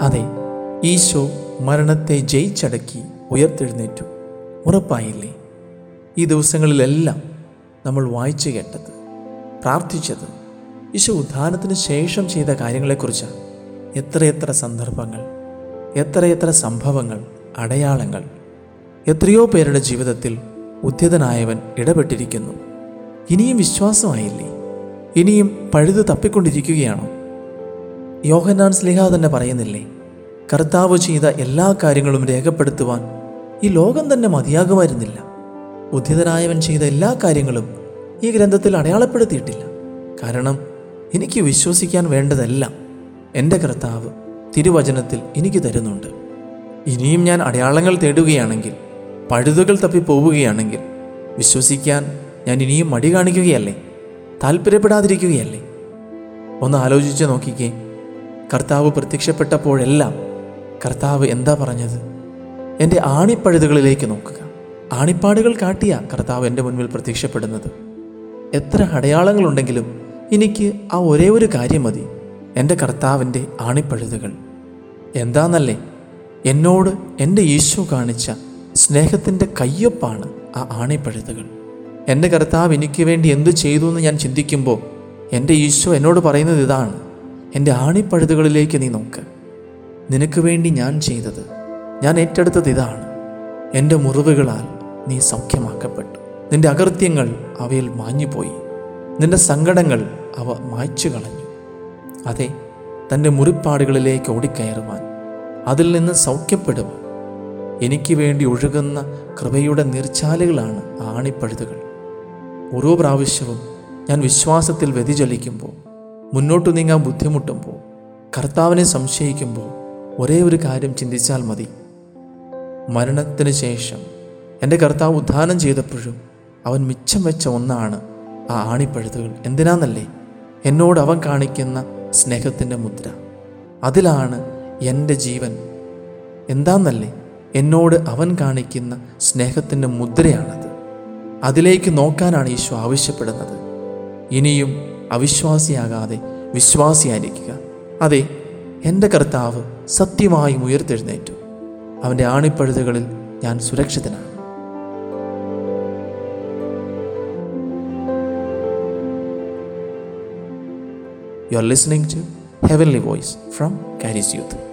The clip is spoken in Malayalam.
അതെ ഈശോ മരണത്തെ ജയിച്ചടക്കി ഉയർത്തെഴുന്നേറ്റു. ഉറപ്പായില്ലേ? ഈ ദിവസങ്ങളിലെല്ലാം നമ്മൾ വായിച്ചു കേട്ടത് പ്രാർത്ഥിച്ചത് ഈശോ ഉദ്ധാനത്തിന് ശേഷം ചെയ്ത കാര്യങ്ങളെക്കുറിച്ചാണ്. എത്രയെത്ര സന്ദർഭങ്ങൾ എത്രയെത്ര സംഭവങ്ങൾ അടയാളങ്ങൾ. എത്രയോ പേരുടെ ജീവിതത്തിൽ ഉദ്യതനായവൻ ഇടപെട്ടിരിക്കുന്നു. ഇനിയും വിശ്വാസമായില്ലേ? ഇനിയും പഴുത് തപ്പിക്കൊണ്ടിരിക്കുകയാണോ? യോഹന്നാൻ സ്ലിഹ തന്നെ പറയുന്നില്ലേ? കർത്താവ് ചെയ്ത എല്ലാ കാര്യങ്ങളും രേഖപ്പെടുത്തുവാൻ ഈ ലോകം തന്നെ മതിയാകുമായിരുന്നില്ല. ഉദ്ധിതനായവൻ ചെയ്ത എല്ലാ കാര്യങ്ങളും ഈ ഗ്രന്ഥത്തിൽ അടയാളപ്പെടുത്തിയിട്ടില്ല. കാരണം എനിക്ക് വിശ്വസിക്കാൻ വേണ്ടതെല്ലാം എന്റെ കർത്താവ് തിരുവചനത്തിൽ എനിക്ക് തരുന്നുണ്ട്. ഇനിയും ഞാൻ അടയാളങ്ങൾ തേടുകയാണെങ്കിൽ പഴുതുകൾ തപ്പി പോവുകയാണെങ്കിൽ വിശ്വസിക്കാൻ ഞാൻ ഇനിയും മടി കാണിക്കുകയല്ലേ? താല്പര്യപ്പെടാതിരിക്കുകയല്ലേ ഒന്ന് ആലോചിച്ച് നോക്കിക്കേ. കർത്താവ് പ്രത്യക്ഷപ്പെട്ടപ്പോഴെല്ലാം കർത്താവ് എന്താ പറഞ്ഞത്? എന്റെ ആണിപ്പഴുതുകളിലേക്ക് നോക്കുക. ആണിപ്പാടുകൾ കാട്ടിയ കർത്താവ് എന്റെ മുൻപിൽ പ്രത്യക്ഷപ്പെടുന്നത്. എത്ര അടയാളങ്ങളുണ്ടെങ്കിലും എനിക്ക് ആ ഒരേ ഒരു കാര്യം മതി. എന്റെ കർത്താവിന്റെ ആണിപ്പഴുതുകൾ. എന്താന്നല്ലേ? എന്നോട് എന്റെ ഈശോ കാണിച്ച സ്നേഹത്തിന്റെ കയ്യൊപ്പാണ് ആ ആണിപ്പഴുതുകൾ. എന്റെ കർത്താവ് എനിക്ക് വേണ്ടി എന്തു ചെയ്തു എന്ന് ഞാൻ ചിന്തിക്കുമ്പോൾ എന്റെ ഈശോ എന്നോട് പറയുന്നത് ഇതാണ്. എന്റെ ആണിപ്പഴുതുകളിലേക്ക് നീ നോക്ക്. നിനക്ക് വേണ്ടി ഞാൻ ചെയ്തത് ഞാൻ ഏറ്റെടുത്തത് ഇതാണ്. എന്റെ മുറിവുകളാൽ നീ സൗഖ്യമാക്കപ്പെട്ടു. നിന്റെ അകൃത്യങ്ങൾ അവയിൽ മാഞ്ഞുപോയി. നിന്റെ സങ്കടങ്ങൾ അവ മായ്ച്ചു കളഞ്ഞു അതെ തന്റെ മുറിപ്പാടുകളിലേക്ക് ഓടിക്കയറുവാൻ അതിൽ നിന്ന് സൗഖ്യപ്പെടുവാൻ. എനിക്ക് വേണ്ടി ഒഴുകുന്ന കൃപയുടെ നീർച്ചാലുകളാണ് ആണിപ്പഴുതുകൾ. ഓരോ പ്രാവശ്യവും ഞാൻ വിശ്വാസത്തിൽ വ്യതിചലിക്കുമ്പോൾ മുന്നോട്ട് നീങ്ങാൻ ബുദ്ധിമുട്ടുമ്പോൾ കർത്താവിനെ സംശയിക്കുമ്പോൾ ഒരേ ഒരു കാര്യം ചിന്തിച്ചാൽ മതി. മരണത്തിന് ശേഷം എന്റെ കർത്താവ് ഉദ്ധാനം ചെയ്തപ്പോഴും അവൻ മിച്ചം വെച്ച ഒന്നാണ് ആ ആണിപ്പഴുതുകൾ. എന്തിനാന്നല്ലേ? എന്നോട് അവൻ കാണിക്കുന്ന സ്നേഹത്തിന്റെ മുദ്ര. അതിലാണ് എന്റെ ജീവൻ. എന്താന്നല്ലേ? എന്നോട് അവൻ കാണിക്കുന്ന സ്നേഹത്തിന്റെ മുദ്രയാണത്. അതിലേക്ക് നോക്കാനാണ് ഈശോ ആവശ്യപ്പെടുന്നത്. ഇനിയും അവിശ്വാസിയാകാതെ വിശ്വാസിയായിരിക്കുക. അതെ എന്റെ കർത്താവ് സത്യമായും ഉയർത്തെഴുന്നേറ്റു. അവന്റെ ആണിപ്പഴുതുകളിൽ ഞാൻ സുരക്ഷിതനാണ്. You are listening to heavenly voice from Charis youth